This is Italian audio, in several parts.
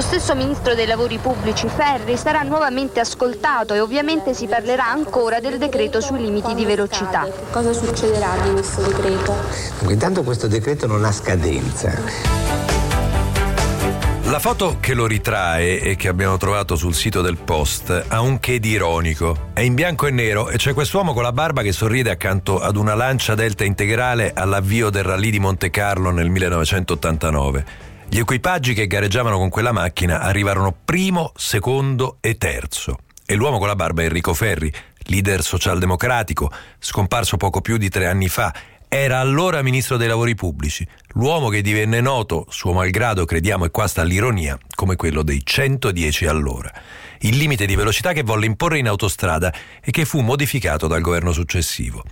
Lo stesso ministro dei lavori pubblici Ferri sarà nuovamente ascoltato e ovviamente si parlerà ancora del decreto sui limiti di velocità. Cosa succederà di questo decreto? Intanto questo decreto non ha scadenza. La foto che lo ritrae e che abbiamo trovato sul sito del Post ha un che di ironico. È in bianco e nero e c'è quest'uomo con la barba che sorride accanto ad una lancia delta integrale all'avvio del rallye di Monte Carlo nel 1989. Gli equipaggi che gareggiavano con quella macchina arrivarono primo, secondo e terzo. E l'uomo con la barba Enrico Ferri, leader socialdemocratico, scomparso poco più di tre anni fa era allora ministro dei lavori pubblici, l'uomo che divenne noto, suo malgrado crediamo e qua sta l'ironia, come quello dei 110 all'ora, il limite di velocità che volle imporre in autostrada e che fu modificato dal governo successivo.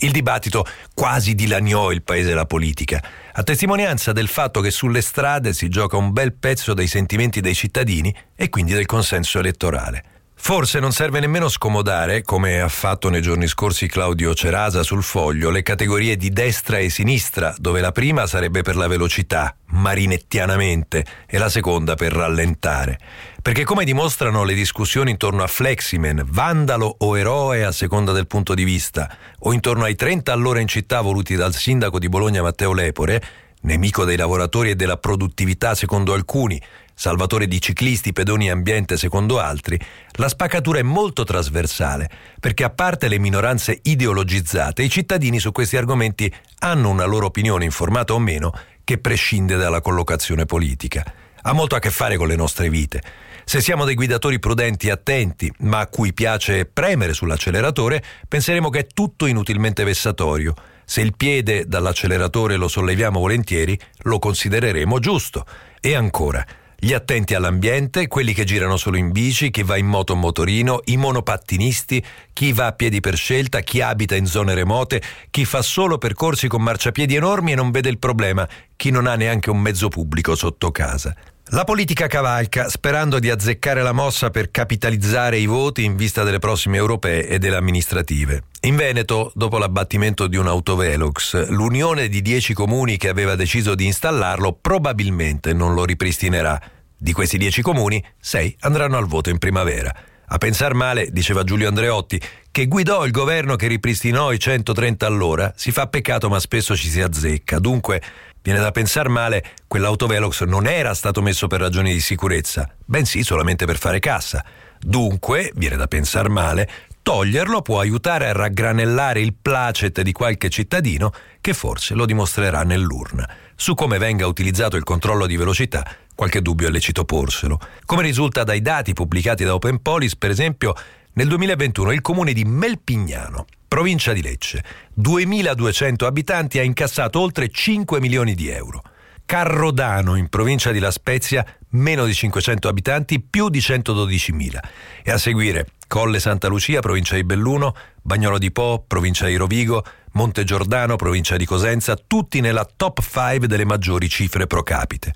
Il dibattito quasi dilaniò il paese e la politica, a testimonianza del fatto che sulle strade si gioca un bel pezzo dei sentimenti dei cittadini e quindi del consenso elettorale. Forse non serve nemmeno scomodare, come ha fatto nei giorni scorsi Claudio Cerasa sul foglio, le categorie di destra e sinistra, dove la prima sarebbe per la velocità, marinettianamente, e la seconda per rallentare. Perché come dimostrano le discussioni intorno a Fleximen, vandalo o eroe a seconda del punto di vista, o intorno ai 30 all'ora in città voluti dal sindaco di Bologna Matteo Lepore, nemico dei lavoratori e della produttività secondo alcuni, salvatore di ciclisti, pedoni e ambiente secondo altri, la spaccatura è molto trasversale, perché a parte le minoranze ideologizzate, i cittadini su questi argomenti hanno una loro opinione informata o meno che prescinde dalla collocazione politica. Ha molto a che fare con le nostre vite. Se siamo dei guidatori prudenti e attenti, ma a cui piace premere sull'acceleratore, penseremo che è tutto inutilmente vessatorio. Se il piede dall'acceleratore lo solleviamo volentieri, lo considereremo giusto. E ancora, gli attenti all'ambiente, quelli che girano solo in bici, chi va in moto o motorino, i monopattinisti, chi va a piedi per scelta, chi abita in zone remote, chi fa solo percorsi con marciapiedi enormi e non vede il problema, chi non ha neanche un mezzo pubblico sotto casa. La politica cavalca sperando di azzeccare la mossa per capitalizzare i voti in vista delle prossime europee e delle amministrative. In Veneto, dopo l'abbattimento di un autovelox, l'unione di dieci comuni che aveva deciso di installarlo probabilmente non lo ripristinerà. Di questi dieci comuni, sei andranno al voto in primavera. A pensar male, diceva Giulio Andreotti, che guidò il governo che ripristinò i 130 all'ora, si fa peccato ma spesso ci si azzecca. Dunque, Viene da pensare male, quell'autovelox non era stato messo per ragioni di sicurezza, bensì solamente per fare cassa. Dunque, viene da pensare male, toglierlo può aiutare a raggranellare il placet di qualche cittadino che forse lo dimostrerà nell'urna. Su come venga utilizzato il controllo di velocità, qualche dubbio è lecito porselo. Come risulta dai dati pubblicati da Open Police, per esempio, nel 2021 il comune di Melpignano provincia di Lecce, 2200 abitanti, ha incassato oltre 5 milioni di euro. Carrodano, in provincia di La Spezia, meno di 500 abitanti, più di 112.000. E a seguire Colle Santa Lucia, provincia di Belluno, Bagnolo di Po, provincia di Rovigo, Monte Giordano, provincia di Cosenza, tutti nella top 5 delle maggiori cifre pro capite.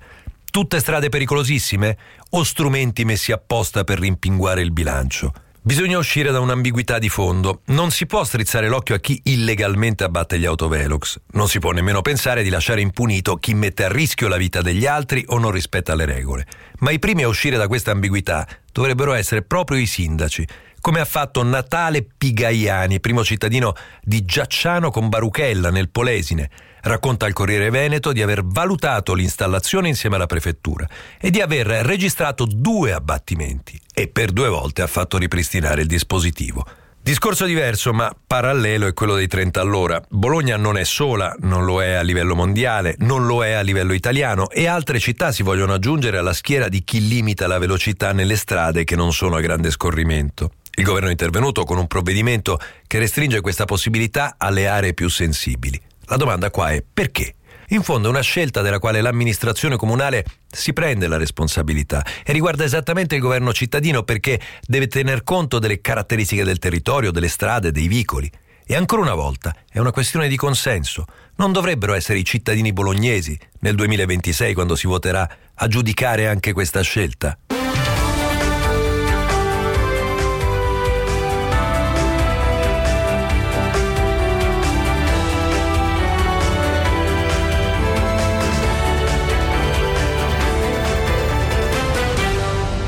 Tutte strade pericolosissime o strumenti messi apposta per rimpinguare il bilancio? Bisogna uscire da un'ambiguità di fondo. Non si può strizzare l'occhio a chi illegalmente abbatte gli autovelox. Non si può nemmeno pensare di lasciare impunito chi mette a rischio la vita degli altri o non rispetta le regole. Ma i primi a uscire da questa ambiguità dovrebbero essere proprio i sindaci, come ha fatto Natale Pigaiani, primo cittadino di Giacciano con Baruchella nel Polesine. Racconta al Corriere Veneto di aver valutato l'installazione insieme alla prefettura e di aver registrato due abbattimenti e per due volte ha fatto ripristinare il dispositivo. Discorso diverso ma parallelo è quello dei 30 all'ora. Bologna non è sola, non lo è a livello mondiale, non lo è a livello italiano e altre città si vogliono aggiungere alla schiera di chi limita la velocità nelle strade che non sono a grande scorrimento. Il governo è intervenuto con un provvedimento che restringe questa possibilità alle aree più sensibili. La domanda qua è perché? In fondo è una scelta della quale l'amministrazione comunale si prende la responsabilità e riguarda esattamente il governo cittadino perché deve tener conto delle caratteristiche del territorio, delle strade, dei vicoli. E ancora una volta è una questione di consenso. Non dovrebbero essere i cittadini bolognesi nel 2026, quando si voterà, a giudicare anche questa scelta.